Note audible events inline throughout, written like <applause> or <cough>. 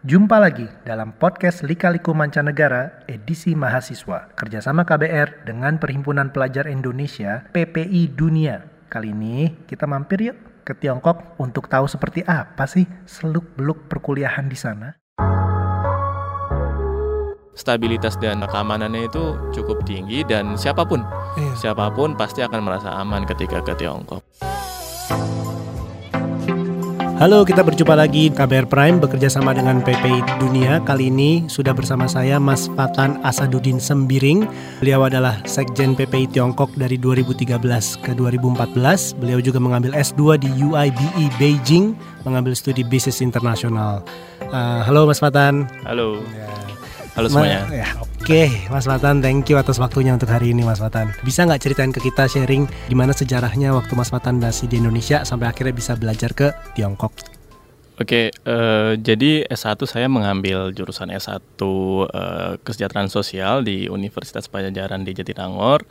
Jumpa lagi dalam podcast Lika-Liku Mancanegara edisi mahasiswa kerjasama KBR dengan Perhimpunan Pelajar Indonesia PPI Dunia. Kali ini kita mampir yuk ke Tiongkok untuk tahu seperti apa sih seluk-beluk perkuliahan di sana. Stabilitas dan keamanannya itu cukup tinggi dan siapa pun, Iya. siapa pun pasti akan merasa aman ketika ke Tiongkok. Halo, kita berjumpa lagi KBR Prime bekerja sama dengan PPI Dunia. Kali ini sudah bersama saya Mas Fatan Asaduddin Sembiring. Beliau adalah Sekjen PPI Tiongkok dari 2013 ke 2014. Beliau juga mengambil S2 di UIBE Beijing, mengambil studi bisnis internasional. Uh, halo Mas Fatan. Halo, halo Ma- semuanya. ya, Oke, Mas Fatan, thank you atas waktunya untuk hari ini, Mas Fatan. Bisa nggak ceritain ke kita sharing gimana sejarahnya waktu Mas Fatan masih di Indonesia sampai akhirnya bisa belajar ke Tiongkok? Oke, eh, jadi S1 saya mengambil jurusan S1 eh, Kesejahteraan Sosial di Universitas Pajajaran di Jatinangor.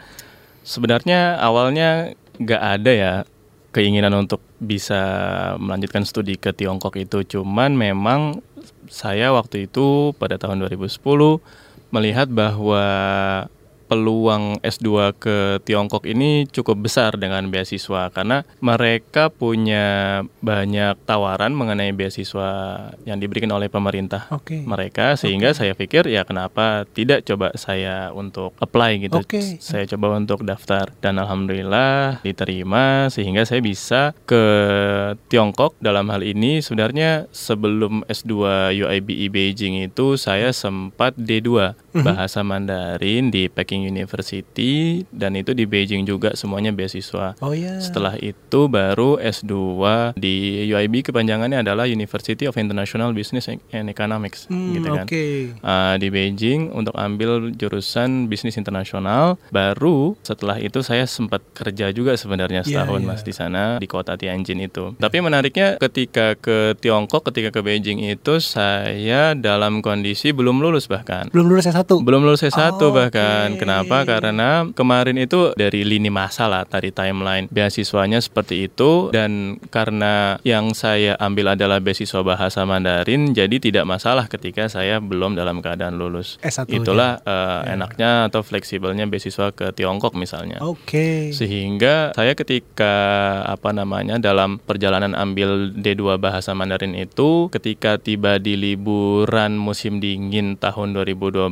Sebenarnya awalnya nggak ada ya keinginan untuk bisa melanjutkan studi ke Tiongkok itu, cuman memang saya waktu itu pada tahun 2010 melihat bahwa peluang S2 ke Tiongkok ini cukup besar dengan beasiswa karena mereka punya banyak tawaran mengenai beasiswa yang diberikan oleh pemerintah Oke. mereka sehingga saya pikir ya kenapa tidak coba saya untuk apply gitu. Oke. Saya coba untuk daftar dan alhamdulillah diterima sehingga saya bisa ke Tiongkok dalam hal ini sebenarnya sebelum S2 UIBE Beijing itu saya sempat D2 bahasa Mandarin di Peking University dan itu di Beijing juga semuanya beasiswa. Oh ya. Setelah itu baru S2 di UIB kepanjangannya adalah University of International Business and Economics Hmm, gitu kan. Oke. Uh, di Beijing untuk ambil jurusan bisnis internasional. Baru setelah itu saya sempat kerja juga sebenarnya Iya, setahun iya. mas di sana di kota Tianjin itu. Tapi menariknya ketika ke Tiongkok, ketika ke Beijing itu saya dalam kondisi belum lulus bahkan. Belum lulus S1. Belum lulus S1 Oh, bahkan. oke. Kenapa? Karena kemarin itu dari lini masa lah tadi timeline beasiswanya seperti itu dan karena yang saya ambil adalah beasiswa bahasa Mandarin jadi tidak masalah ketika saya belum dalam keadaan lulus. S1 -nya. Itulah eh, enaknya atau fleksibelnya beasiswa ke Tiongkok misalnya. Oke. Sehingga saya ketika apa namanya dalam perjalanan ambil D2 bahasa Mandarin itu ketika tiba di liburan musim dingin tahun 2012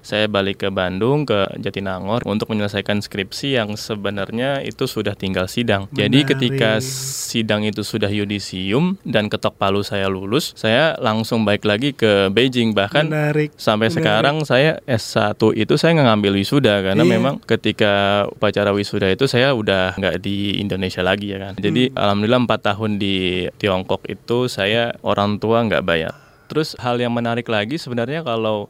saya balik ke Bandung ke Jatinangor untuk menyelesaikan skripsi yang sebenarnya itu sudah tinggal sidang. Jadi Menarik. ketika sidang itu sudah yudisium dan ketok palu saya lulus, saya langsung balik lagi ke Beijing bahkan Menarik. Sampai Menarik. sekarang saya S1 itu saya nggak ngambil wisuda karena Iya. memang ketika upacara wisuda itu saya udah nggak di Indonesia lagi ya kan. Jadi Hmm. alhamdulillah empat tahun di Tiongkok itu saya orang tua nggak bayar. Terus hal yang menarik lagi sebenarnya kalau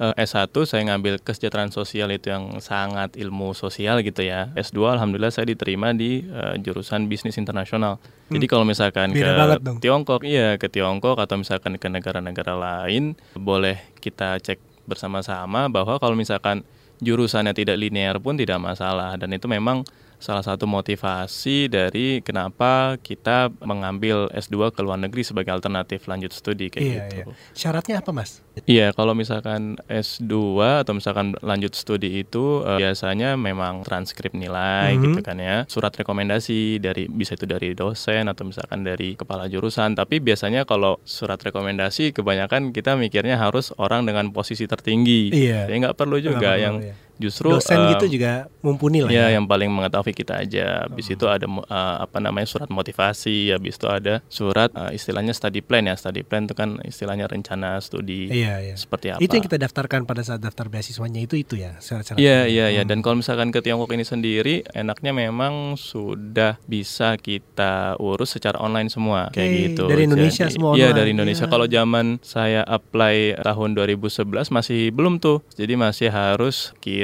S1 saya ngambil kesejahteraan sosial itu yang sangat ilmu sosial gitu ya. S2 alhamdulillah saya diterima di eh, jurusan bisnis internasional. Jadi kalau misalkan Hmm. Beda ke. Tiongkok, iya ke Tiongkok atau misalkan ke negara-negara lain, boleh kita cek bersama-sama bahwa kalau misalkan jurusannya tidak linear pun tidak masalah dan itu memang salah satu motivasi dari kenapa kita mengambil S2 ke luar negeri sebagai alternatif lanjut studi kayak Iya, gitu. iya. Syaratnya apa, Mas? Iya, kalau misalkan S2 atau misalkan lanjut studi itu eh, biasanya memang transkrip nilai Mhm. gitu kan ya. Surat rekomendasi dari bisa itu dari dosen atau misalkan dari kepala jurusan. Tapi biasanya kalau surat rekomendasi kebanyakan kita mikirnya harus orang dengan posisi tertinggi. Iya. Jadi nggak perlu juga Nggak perlu, yang iya. Justru Dosen eh, gitu juga mumpuni lah Ya, ya. yang paling mengetahui kita aja. Habis itu ada eh, apa namanya surat motivasi, habis itu ada surat eh, istilahnya study plan ya. Study plan itu kan istilahnya rencana studi Iya, iya. seperti apa. Itu yang kita daftarkan pada saat daftar beasiswanya itu itu ya, syarat-syarat. Iya iya iya dan kalau misalkan ke Tiongkok ini sendiri enaknya memang sudah bisa kita urus secara online semua kayak Oke, gitu. dari Indonesia Jadi- semua Iya dari Indonesia. iya. Kalau zaman saya apply tahun 2011 masih belum tuh. Jadi masih harus kirim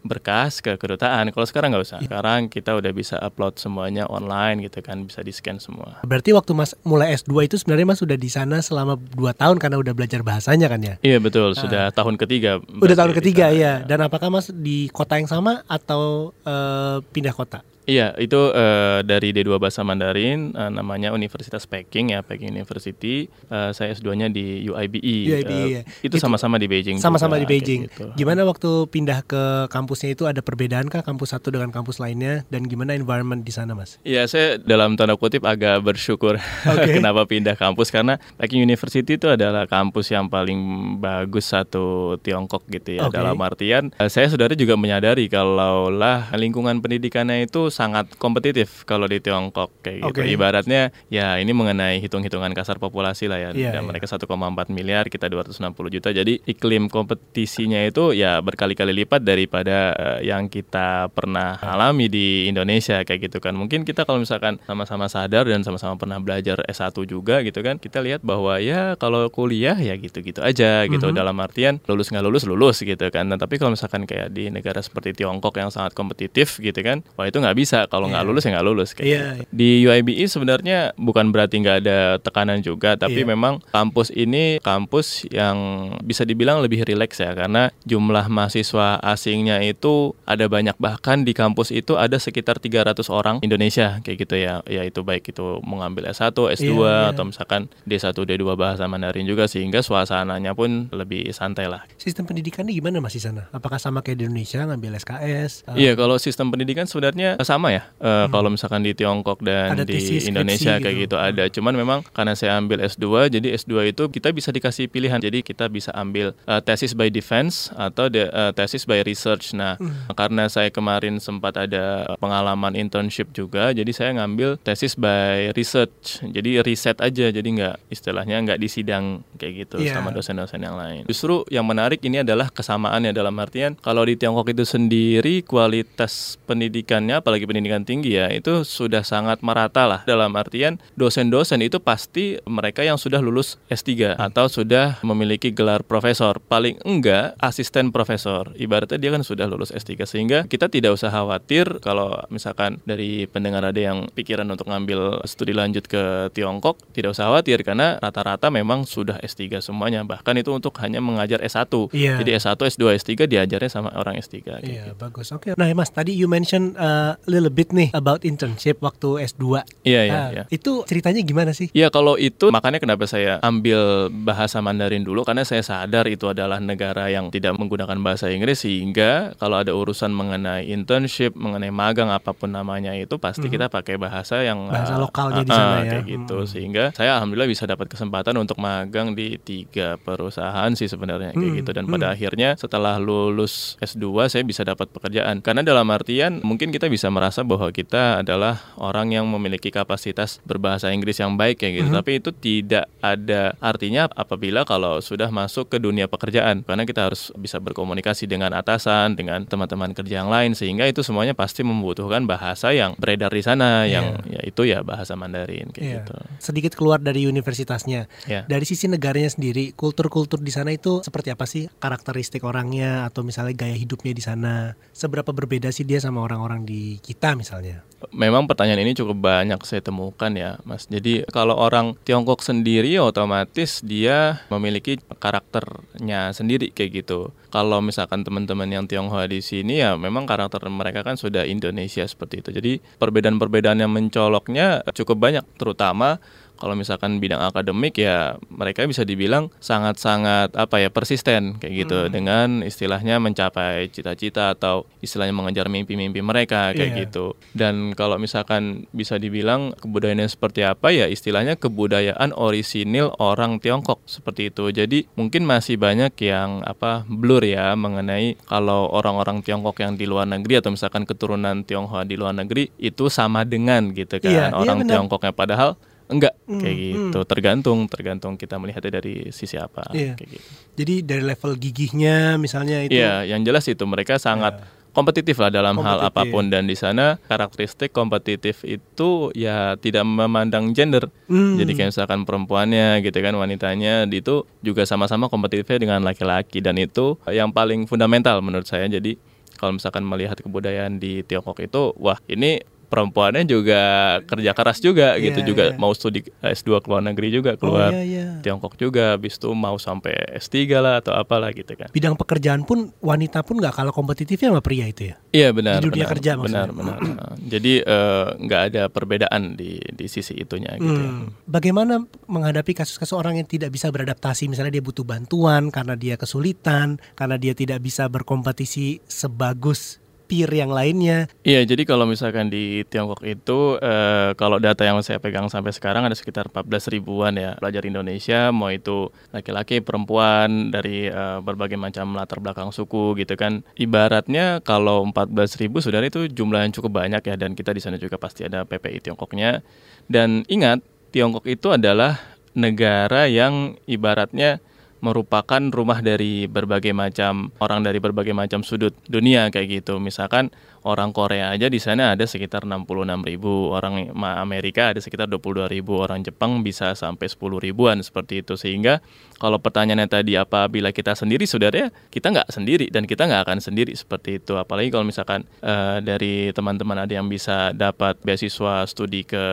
berkas ke kedutaan. Kalau sekarang nggak Iya. usah. Sekarang kita udah bisa upload semuanya online gitu kan bisa di scan semua. Berarti waktu Mas mulai S2 itu sebenarnya Mas sudah di sana selama 2 tahun karena udah belajar bahasanya kan ya? Iya betul sudah tahun ketiga. Udah tahun ketiga sana, ya. Dan apakah Mas di kota yang sama atau eh, pindah kota? Iya, itu uh, dari D2 Bahasa Mandarin, uh, namanya Universitas Peking ya, Peking University. Uh, saya S2-nya di UIBE. UIBE uh, ya. Itu sama-sama di Beijing. Sama-sama di Beijing. Gitu. Gimana waktu pindah ke kampusnya itu ada perbedaan kah kampus satu dengan kampus lainnya dan gimana environment di sana, Mas? Iya, saya dalam tanda kutip agak bersyukur <laughs> okay. kenapa pindah kampus karena Peking University itu adalah kampus yang paling bagus satu Tiongkok gitu ya. Okay. Dalam artian saya saudara juga menyadari kalau lah lingkungan pendidikannya itu sangat kompetitif kalau di Tiongkok kayak okay. gitu. Ibaratnya ya ini mengenai hitung-hitungan kasar populasi lah ya. Yeah, Dan yeah. mereka 1,4 miliar, kita 260 juta. Jadi iklim kompetisinya itu ya berkali-kali lipat daripada uh, yang kita pernah alami di Indonesia kayak gitu kan. Mungkin kita kalau misalkan sama-sama sadar dan sama-sama pernah belajar S1 juga gitu kan, kita lihat bahwa ya kalau kuliah ya gitu-gitu aja gitu. Mm -hmm. Dalam artian lulus nggak lulus lulus gitu kan. Nah, tapi kalau misalkan kayak di negara seperti Tiongkok yang sangat kompetitif gitu kan, wah itu nggak bisa. Kalau nggak yeah. lulus ya nggak lulus. Kayak yeah. gitu. Di UIBE sebenarnya bukan berarti nggak ada tekanan juga, tapi yeah. memang kampus ini kampus yang bisa dibilang lebih rileks ya, karena jumlah mahasiswa asingnya itu ada banyak bahkan di kampus itu ada sekitar 300 orang Indonesia kayak gitu ya, yaitu baik itu mengambil S1, S2 yeah, yeah. atau misalkan D1, D2 bahasa Mandarin juga sehingga suasananya pun lebih santai lah. Sistem pendidikannya gimana masih sana? Apakah sama kayak di Indonesia ngambil SKS? Iya, uh, kalau sistem pendidikan sebenarnya sama ya. Uh, hmm. Kalau misalkan di Tiongkok dan ada di Indonesia kayak gitu. gitu ada. Cuman memang karena saya ambil S2, jadi S2 itu kita bisa dikasih pilihan. Jadi kita bisa ambil uh, tesis by defense atau de, uh, tesis by research. Nah, hmm. karena saya kemarin sempat ada pengalaman internship juga, jadi saya ngambil tesis by research. Jadi riset aja, jadi nggak istilahnya nggak di sidang kayak gitu yeah. sama dosen-dosen yang lain. Justru yang menarik ini adalah kesamaannya dalam artian kalau di Tiongkok itu sendiri kualitas pendidikannya apalagi pendidikan tinggi ya itu sudah sangat merata lah dalam artian dosen-dosen itu pasti mereka yang sudah lulus S3 atau sudah memiliki gelar profesor paling enggak asisten profesor ibaratnya dia kan sudah lulus S3 sehingga kita tidak usah khawatir kalau misalkan dari pendengar ada yang pikiran untuk ngambil studi lanjut ke Tiongkok tidak usah khawatir karena rata-rata memang sudah S3 semuanya bahkan itu untuk hanya mengajar S1 yeah. jadi S1 S2 S3 diajarnya sama orang S3 Iya yeah, gitu. bagus oke okay. nah Mas tadi you mention uh, little bit nih about internship waktu S2 iya iya, uh, iya itu ceritanya gimana sih iya kalau itu makanya kenapa saya ambil bahasa Mandarin dulu karena saya sadar itu adalah negara yang tidak menggunakan bahasa Inggris sehingga kalau ada urusan mengenai internship mengenai magang apa pun namanya itu pasti hmm. kita pakai bahasa yang bahasa uh, lokalnya uh, di sana uh, ya kayak gitu hmm. sehingga saya alhamdulillah bisa dapat kesempatan untuk magang di tiga perusahaan sih sebenarnya kayak hmm. gitu dan pada hmm. akhirnya setelah lulus S2 saya bisa dapat pekerjaan. Karena dalam artian mungkin kita bisa merasa bahwa kita adalah orang yang memiliki kapasitas berbahasa Inggris yang baik kayak gitu. Mm -hmm. Tapi itu tidak ada artinya apabila kalau sudah masuk ke dunia pekerjaan. Karena kita harus bisa berkomunikasi dengan atasan, dengan teman-teman kerja yang lain sehingga itu semuanya pasti membutuhkan bahasa yang beredar di sana yeah. yang ya itu ya bahasa Mandarin kayak yeah. gitu. Sedikit keluar dari universitasnya. Yeah. Dari sisi negaranya sendiri, kultur-kultur di sana itu seperti apa sih karakteristik orangnya atau misalnya gaya hidupnya di sana? seberapa berbeda sih dia sama orang-orang di kita misalnya? Memang pertanyaan ini cukup banyak saya temukan ya, Mas. Jadi kalau orang Tiongkok sendiri otomatis dia memiliki karakternya sendiri kayak gitu. Kalau misalkan teman-teman yang Tionghoa di sini ya memang karakter mereka kan sudah Indonesia seperti itu. Jadi perbedaan-perbedaan yang mencoloknya cukup banyak terutama kalau misalkan bidang akademik ya mereka bisa dibilang sangat-sangat apa ya persisten kayak gitu hmm. dengan istilahnya mencapai cita-cita atau istilahnya mengejar mimpi-mimpi mereka kayak yeah. gitu. Dan kalau misalkan bisa dibilang kebudayaannya seperti apa ya istilahnya kebudayaan orisinil orang Tiongkok seperti itu. Jadi mungkin masih banyak yang apa blur ya mengenai kalau orang-orang Tiongkok yang di luar negeri atau misalkan keturunan Tionghoa di luar negeri itu sama dengan gitu kan yeah, iya, orang yeah, Tiongkoknya padahal Enggak, hmm, kayak gitu. Hmm. Tergantung, tergantung kita melihatnya dari sisi apa. Iya. Kayak gitu. Jadi dari level gigihnya misalnya itu. Iya, yang jelas itu mereka sangat yeah. kompetitif lah dalam kompetitif. hal apa pun dan di sana karakteristik kompetitif itu ya tidak memandang gender. Hmm. Jadi kayak misalkan perempuannya gitu kan wanitanya itu juga sama-sama kompetitifnya dengan laki-laki dan itu yang paling fundamental menurut saya. Jadi kalau misalkan melihat kebudayaan di Tiongkok itu, wah ini perempuannya juga kerja keras juga Iya, gitu juga iya. mau studi S2 ke luar negeri juga keluar iya, iya. Tiongkok juga habis itu mau sampai S3 lah atau apalah gitu kan. Bidang pekerjaan pun wanita pun nggak kalah kompetitifnya sama pria itu ya. Iya benar. Di dunia benar, kerja benar, maksudnya. benar. Nah, <clears throat> Jadi eh, nggak ada perbedaan di di sisi itunya gitu. ya. Hmm. Bagaimana menghadapi kasus-kasus orang yang tidak bisa beradaptasi, misalnya dia butuh bantuan karena dia kesulitan, karena dia tidak bisa berkompetisi sebagus peer yang lainnya. Iya, jadi kalau misalkan di Tiongkok itu eh, kalau data yang saya pegang sampai sekarang ada sekitar 14 ribuan ya pelajar Indonesia, mau itu laki-laki, perempuan dari eh, berbagai macam latar belakang suku gitu kan. Ibaratnya kalau 14 ribu saudara itu jumlah yang cukup banyak ya dan kita di sana juga pasti ada PPI Tiongkoknya. Dan ingat, Tiongkok itu adalah negara yang ibaratnya merupakan rumah dari berbagai macam orang dari berbagai macam sudut dunia kayak gitu. Misalkan orang Korea aja di sana ada sekitar 66 ribu, orang Amerika ada sekitar 22 ribu, orang Jepang bisa sampai 10 ribuan seperti itu. Sehingga kalau pertanyaannya tadi apabila kita sendiri saudara kita nggak sendiri dan kita nggak akan sendiri seperti itu. Apalagi kalau misalkan eh, dari teman-teman ada yang bisa dapat beasiswa studi ke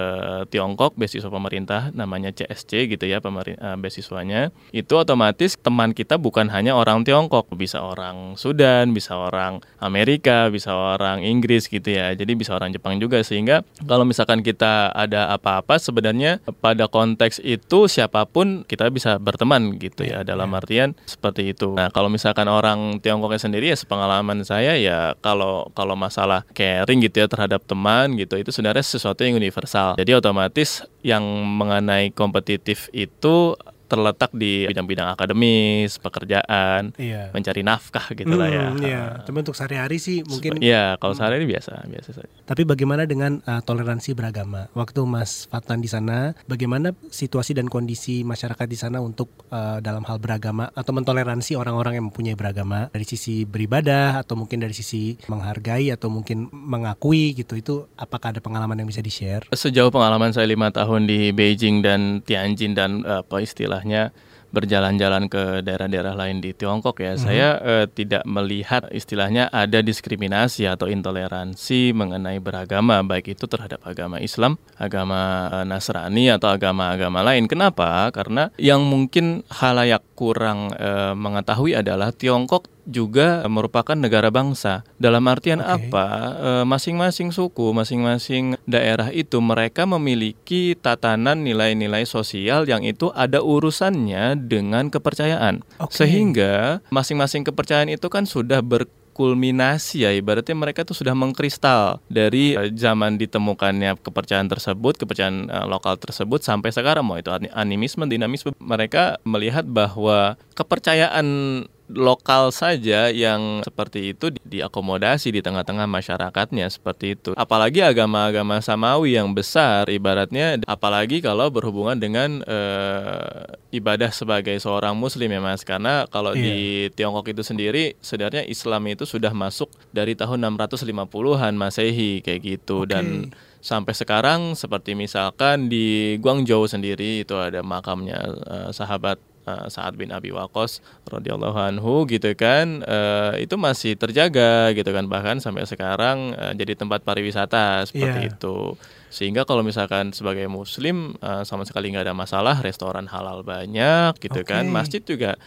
Tiongkok, beasiswa pemerintah namanya CSC gitu ya pemerin- eh, beasiswanya. Itu otomatis teman kita bukan hanya orang Tiongkok, bisa orang Sudan, bisa orang Amerika, bisa orang Inggris gitu ya. Jadi bisa orang Jepang juga sehingga kalau misalkan kita ada apa-apa sebenarnya pada konteks itu siapa pun kita bisa berteman gitu ya dalam artian seperti itu. Nah, kalau misalkan orang Tiongkoknya sendiri ya sepengalaman saya ya kalau kalau masalah caring gitu ya terhadap teman gitu itu sebenarnya sesuatu yang universal. Jadi otomatis yang mengenai kompetitif itu terletak di bidang-bidang akademis, pekerjaan, Iya. mencari nafkah gitu lah ya. Hmm, iya. Tapi untuk sehari-hari sih mungkin Iya, kalau sehari ini biasa, biasa saja. Tapi bagaimana dengan uh, toleransi beragama? Waktu Mas Fatan di sana, bagaimana situasi dan kondisi masyarakat di sana untuk uh, dalam hal beragama atau mentoleransi orang-orang yang mempunyai beragama dari sisi beribadah atau mungkin dari sisi menghargai atau mungkin mengakui gitu? Itu apakah ada pengalaman yang bisa di-share? Sejauh pengalaman saya lima tahun di Beijing dan Tianjin dan eh, apa istilahnya berjalan-jalan ke daerah-daerah lain di Tiongkok ya, saya eh, tidak melihat istilahnya ada diskriminasi atau intoleransi mengenai beragama, baik itu terhadap agama Islam, agama eh, Nasrani atau agama-agama lain. Kenapa? Karena yang mungkin halayak kurang eh, mengetahui adalah Tiongkok juga merupakan negara bangsa. Dalam artian Oke. apa? Eh, Masing-masing suku, masing-masing daerah itu mereka memiliki tatanan nilai-nilai sosial yang itu ada urusannya dengan kepercayaan. Oke. Sehingga masing-masing kepercayaan itu kan sudah berkulminasi ya ibaratnya mereka tuh sudah mengkristal dari eh, zaman ditemukannya kepercayaan tersebut kepercayaan eh, lokal tersebut sampai sekarang mau itu ani- animisme dinamisme mereka melihat bahwa kepercayaan lokal saja yang seperti itu di- diakomodasi di tengah-tengah masyarakatnya seperti itu. Apalagi agama-agama samawi yang besar ibaratnya apalagi kalau berhubungan dengan eh, ibadah sebagai seorang muslim ya Mas karena kalau Iya. di Tiongkok itu sendiri sebenarnya Islam itu sudah masuk dari tahun 650-an Masehi kayak gitu Oke. dan sampai sekarang seperti misalkan di Guangzhou sendiri itu ada makamnya eh, sahabat eh, Sa'ad bin Abi Waqqas radhiyallahu anhu gitu kan eh, itu masih terjaga gitu kan bahkan sampai sekarang eh, jadi tempat pariwisata seperti Iya. itu sehingga kalau misalkan sebagai muslim sama sekali nggak ada masalah restoran halal banyak gitu kan Oke. masjid juga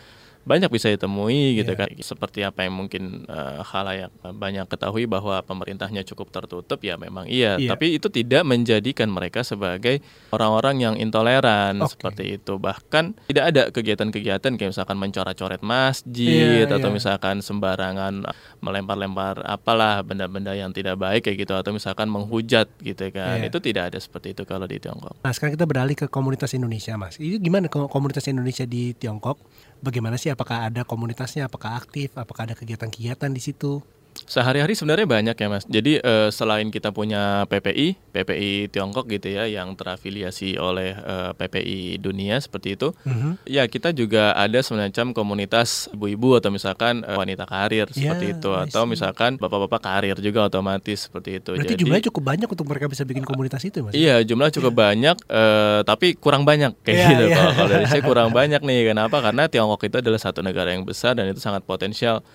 banyak bisa ditemui gitu Iya. kan seperti apa yang mungkin eh, halayak banyak ketahui bahwa pemerintahnya cukup tertutup ya memang iya Iya. tapi itu tidak menjadikan mereka sebagai orang-orang yang intoleran Oke. seperti itu bahkan tidak ada kegiatan-kegiatan kayak misalkan mencoret-coret masjid Iya, atau iya. misalkan sembarangan melempar-lempar apalah benda-benda yang tidak baik kayak gitu atau misalkan menghujat gitu kan Iya. itu tidak ada seperti itu kalau di Tiongkok Nah sekarang kita beralih ke komunitas Indonesia Mas. Ini gimana ko- komunitas Indonesia di Tiongkok? Bagaimana sih? Apakah ada komunitasnya? Apakah aktif? Apakah ada kegiatan-kegiatan di situ? Sehari-hari sebenarnya banyak ya mas. Jadi eh, selain kita punya PPI, PPI Tiongkok gitu ya, yang terafiliasi oleh eh, PPI dunia seperti itu. Mhm. Ya kita juga ada semacam komunitas ibu-ibu atau misalkan eh, wanita karir seperti Ya, itu, atau misalkan bapak-bapak karir juga otomatis seperti itu. Berarti Jadi jumlahnya cukup banyak untuk mereka bisa bikin komunitas itu Mas? Iya jumlah cukup banyak, eh, tapi kurang banyak kayak Iya, gitu. Kalau kalau dari saya kurang banyak nih. Kenapa? Karena Tiongkok itu adalah satu negara yang besar dan itu sangat potensial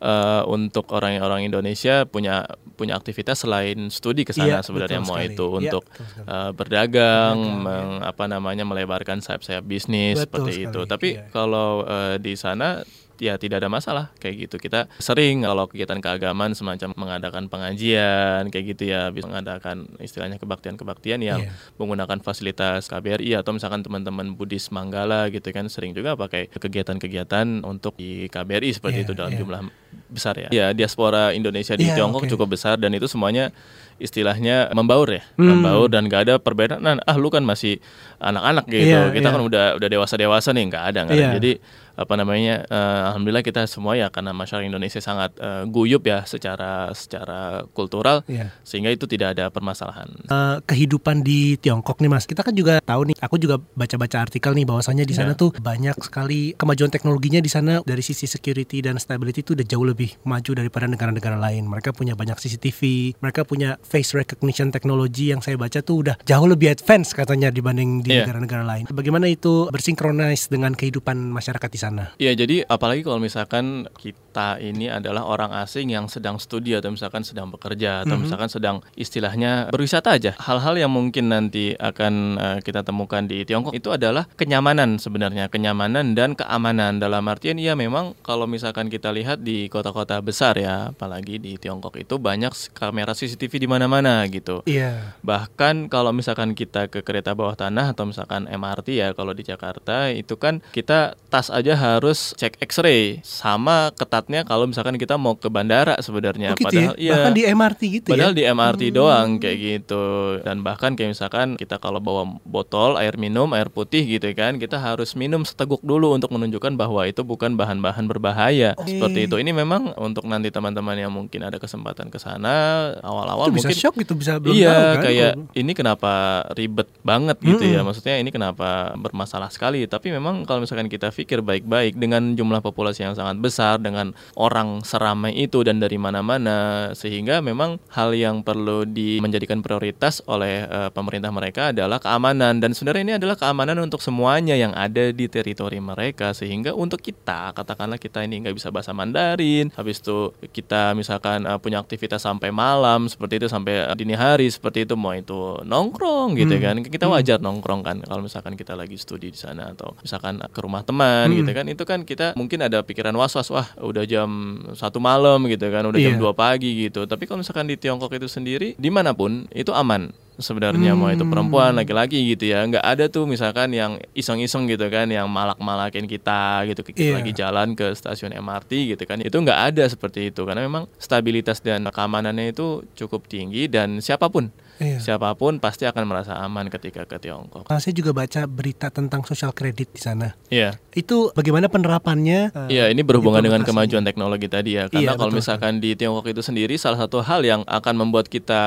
uh, untuk orang-orang Indonesia punya punya aktivitas selain studi ke sana Iya, sebenarnya mau sekali. itu Iya, untuk uh, berdagang, Berdagang, meng- apa namanya melebarkan sayap-sayap bisnis Betul seperti sekali, itu. Tapi iya. kalau uh, di sana ya tidak ada masalah kayak gitu. Kita sering kalau kegiatan keagamaan semacam mengadakan pengajian kayak gitu ya, bisa mengadakan istilahnya kebaktian-kebaktian yang Iya. menggunakan fasilitas KBRI atau misalkan teman-teman Buddhis Manggala gitu kan sering juga pakai kegiatan-kegiatan untuk di KBRI seperti Iya, itu dalam iya. jumlah besar ya. Ya, diaspora Indonesia di Iya, Tiongkok oke. cukup besar dan itu semuanya istilahnya membaur ya, Hmm. membaur dan gak ada perbedaan. Nah, ah lu kan masih anak-anak gitu, Iya, kita iya. kan udah udah dewasa-dewasa nih, nggak ada, nggak ada. Iya. Jadi apa namanya, eh, alhamdulillah kita semua ya karena masyarakat Indonesia sangat eh, guyup ya secara secara kultural, Iya. sehingga itu tidak ada permasalahan. Eh, kehidupan di Tiongkok nih mas kita kan juga tahu nih aku juga baca-baca artikel nih bahwasannya di sana Iya. tuh banyak sekali kemajuan teknologinya di sana dari sisi security dan stability itu udah jauh lebih maju daripada negara-negara lain mereka punya banyak CCTV mereka punya face recognition teknologi yang saya baca tuh udah jauh lebih advance katanya dibanding di Iya. negara-negara lain bagaimana itu bersinkronis dengan kehidupan masyarakat di sana Iya, jadi apalagi kalau misalkan kita ini adalah orang asing yang sedang studi atau misalkan sedang bekerja atau Mhm. misalkan sedang istilahnya berwisata aja. Hal-hal yang mungkin nanti akan eh, kita temukan di Tiongkok itu adalah kenyamanan sebenarnya, kenyamanan dan keamanan. Dalam artian ya memang kalau misalkan kita lihat di kota-kota besar ya, apalagi di Tiongkok itu banyak kamera CCTV di mana-mana gitu. iya Bahkan kalau misalkan kita ke kereta bawah tanah atau misalkan MRT ya kalau di Jakarta itu kan kita tas aja harus cek X-ray sama ketatnya kalau misalkan kita mau ke bandara sebenarnya. oh gitu Padahal ya iya. bahkan di MRT gitu Padahal ya di MRT doang kayak gitu dan bahkan kayak misalkan kita kalau bawa botol air minum air putih gitu kan kita harus minum seteguk dulu untuk menunjukkan bahwa itu bukan bahan-bahan berbahaya Oke. seperti itu ini memang untuk nanti teman-teman yang mungkin ada kesempatan ke sana awal-awal itu bisa mungkin shock gitu bisa belum iya, tahu kan kayak Oh. ini kenapa ribet banget gitu ya. Mm-mm. Maksudnya ini kenapa bermasalah sekali. Tapi memang kalau misalkan kita pikir baik-baik dengan jumlah populasi yang sangat besar, dengan orang seramai itu dan dari mana-mana, sehingga memang hal yang perlu di menjadikan prioritas oleh eh, pemerintah mereka adalah keamanan. Dan sebenarnya ini adalah keamanan untuk semuanya yang ada di teritori mereka. Sehingga untuk kita, katakanlah kita ini nggak bisa bahasa Mandarin, habis itu kita misalkan eh, punya aktivitas sampai malam seperti itu sampai eh, dini hari seperti itu mau itu nongkrong gitu Hmm. kan kita wajar nongkrong kan kalau misalkan kita lagi studi di sana atau misalkan ke rumah teman Hmm. gitu kan itu kan kita mungkin ada pikiran was was wah udah jam satu malam gitu kan udah jam Iya. 2 pagi gitu tapi kalau misalkan di Tiongkok itu sendiri di mana pun itu aman sebenarnya mau itu Hmm. perempuan laki-laki gitu ya nggak ada tuh misalkan yang iseng-iseng gitu kan yang malak-malakin kita gitu kita Iya. lagi jalan ke stasiun MRT gitu kan itu nggak ada seperti itu karena memang stabilitas dan keamanannya itu cukup tinggi dan siapa pun Iya. siapa pun pasti akan merasa aman ketika ke Tiongkok. Nah, saya juga baca berita tentang social credit di sana. Iya, Itu bagaimana penerapannya? iya ini berhubungan dengan kemajuan teknologi tadi ya. Karena Iya, kalau betul misalkan di Tiongkok itu sendiri salah satu hal yang akan membuat kita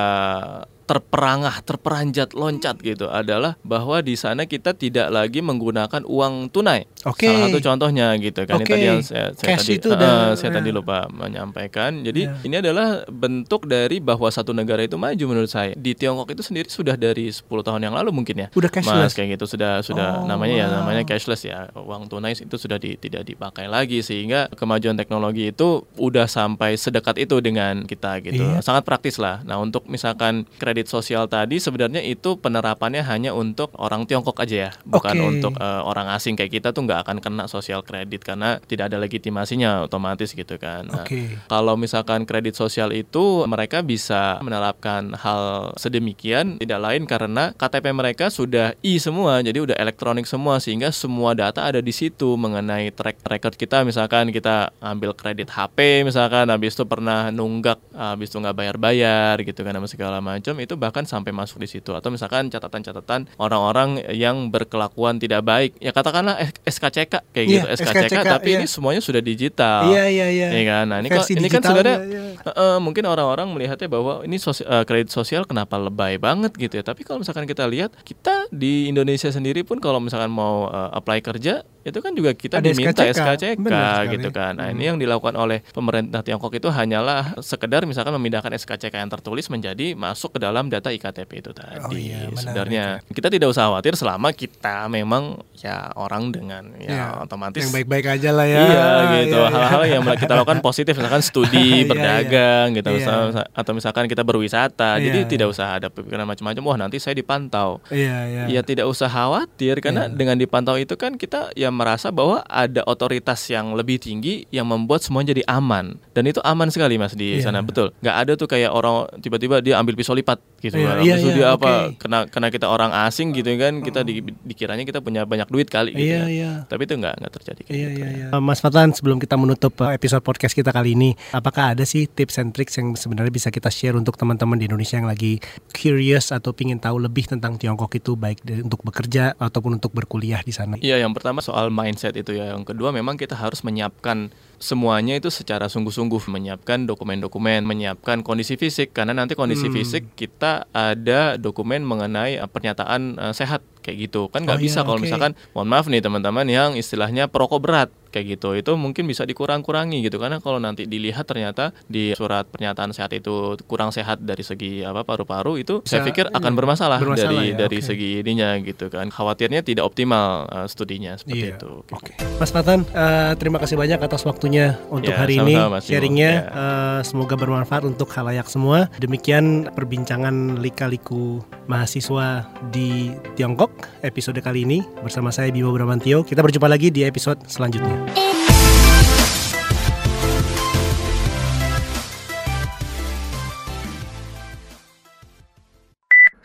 terperangah, terperanjat, loncat gitu adalah bahwa di sana kita tidak lagi menggunakan uang tunai. Oke. Salah satu contohnya gitu kan. Ini Oke. tadi yang saya, saya Cash tadi itu eh, udah- saya ya. tadi lupa menyampaikan. Jadi Ya. ini adalah bentuk dari bahwa satu negara itu maju menurut saya. Di Tiongkok itu sendiri sudah dari 10 tahun yang lalu mungkin ya. Udah cashless? Mas kayak gitu sudah sudah Oh, namanya ya wow. namanya cashless ya. Uang tunai itu sudah di- tidak dipakai lagi sehingga kemajuan teknologi itu udah sampai sedekat itu dengan kita gitu. Iya. Sangat praktis lah. Nah, untuk misalkan kredit sosial tadi sebenarnya itu penerapannya hanya untuk orang Tiongkok aja ya, bukan Oke. untuk eh, orang asing kayak kita tuh nggak akan kena sosial kredit karena tidak ada legitimasinya otomatis gitu kan. Nah, Oke. kalau misalkan kredit sosial itu mereka bisa menerapkan hal sedemikian tidak lain karena KTP mereka sudah i semua, jadi udah elektronik semua sehingga semua data ada di situ mengenai track record kita misalkan kita ambil kredit HP misalkan habis itu pernah nunggak habis itu nggak bayar-bayar gitu kan sama segala macam itu bahkan sampai masuk di situ atau misalkan catatan-catatan orang-orang yang berkelakuan tidak baik ya katakanlah SKCK kayak gitu Iya, SKCK, SKCK, tapi iya. ini semuanya sudah digital Iya iya iya. Iya kan? Nah, ini, kok- Versi ini kan sebenarnya iya. eh, mungkin orang-orang melihatnya bahwa ini sosi- eh, kredit sosial kenapa lebay banget gitu ya. Tapi kalau misalkan kita lihat, kita di Indonesia sendiri pun kalau misalkan mau eh, apply kerja itu kan juga kita Ada diminta SKCK. SKCK, gitu kan. Nah, Hmm. ini yang dilakukan oleh pemerintah Tiongkok itu hanyalah sekedar misalkan memindahkan SKCK yang tertulis menjadi masuk ke dalam data IKTP itu tadi. Oh iya. Sebenarnya kita tidak usah khawatir selama kita memang ya orang dengan ya, Ya, otomatis yang baik-baik aja lah ya. Iya gitu. Iya, iya. Hal-hal yang kita lakukan <laughs> positif misalkan studi, Iya, iya. berdagang gitu Iya. atau misalkan kita berwisata. Jadi Iya, tidak usah ada pikiran macam-macam. Wah, nanti saya dipantau. Iya, iya. Ya tidak usah khawatir karena Iya. dengan dipantau itu kan kita ya merasa bahwa ada otoritas yang lebih tinggi yang membuat semua jadi aman dan itu aman sekali mas di Iya. sana betul. nggak ada tuh kayak orang tiba-tiba dia ambil pisau lipat gitu. Habis iya, itu iya, dia oke. apa kena kena kita orang asing gitu kan kita di, dikiranya kita punya banyak duit kali gitu. Iya, ya. iya. Tapi itu nggak nggak terjadi kayak Iya, gitu. iya, ya. iya. Mas Fatan, sebelum kita menutup uh, episode podcast kita kali ini, apakah ada sih tips and tricks yang sebenarnya bisa kita share untuk teman-teman di Indonesia yang lagi curious atau pingin tahu lebih tentang Tiongkok itu baik untuk bekerja ataupun untuk berkuliah di sana? Iya, yang pertama soal mindset itu ya. Yang kedua memang kita harus menyiapkan semuanya itu secara sungguh-sungguh, menyiapkan dokumen-dokumen, menyiapkan kondisi fisik karena nanti kondisi Hmm. fisik kita ada dokumen mengenai eh, pernyataan eh, sehat kayak gitu. Kan nggak Oh bisa iya, kalau oke. misalkan mohon maaf nih teman-teman yang istilahnya perokok berat kayak gitu. Itu mungkin bisa dikurang-kurangi gitu karena kalau nanti dilihat ternyata di surat pernyataan sehat itu kurang sehat dari segi apa paru-paru itu saya Bisa, pikir akan iya, bermasalah, bermasalah dari ya, dari oke. segi ininya gitu kan. Khawatirnya tidak optimal eh, studinya seperti Iya, itu. Oke. Mas Fatan, uh, terima kasih banyak atas waktunya untuk Ya, hari ini Mas sharingnya. Ya. uh, semoga bermanfaat untuk halayak semua. Demikian perbincangan lika-liku mahasiswa di Tiongkok episode kali ini bersama saya Bimo Bramantio. Kita berjumpa lagi di episode selanjutnya.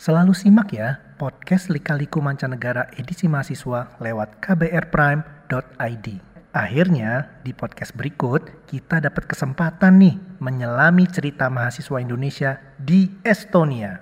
Selalu simak ya podcast Lika-Liku Mancanegara edisi mahasiswa lewat kbrprime.id. Akhirnya di podcast berikut kita dapat kesempatan nih menyelami cerita mahasiswa Indonesia di Estonia.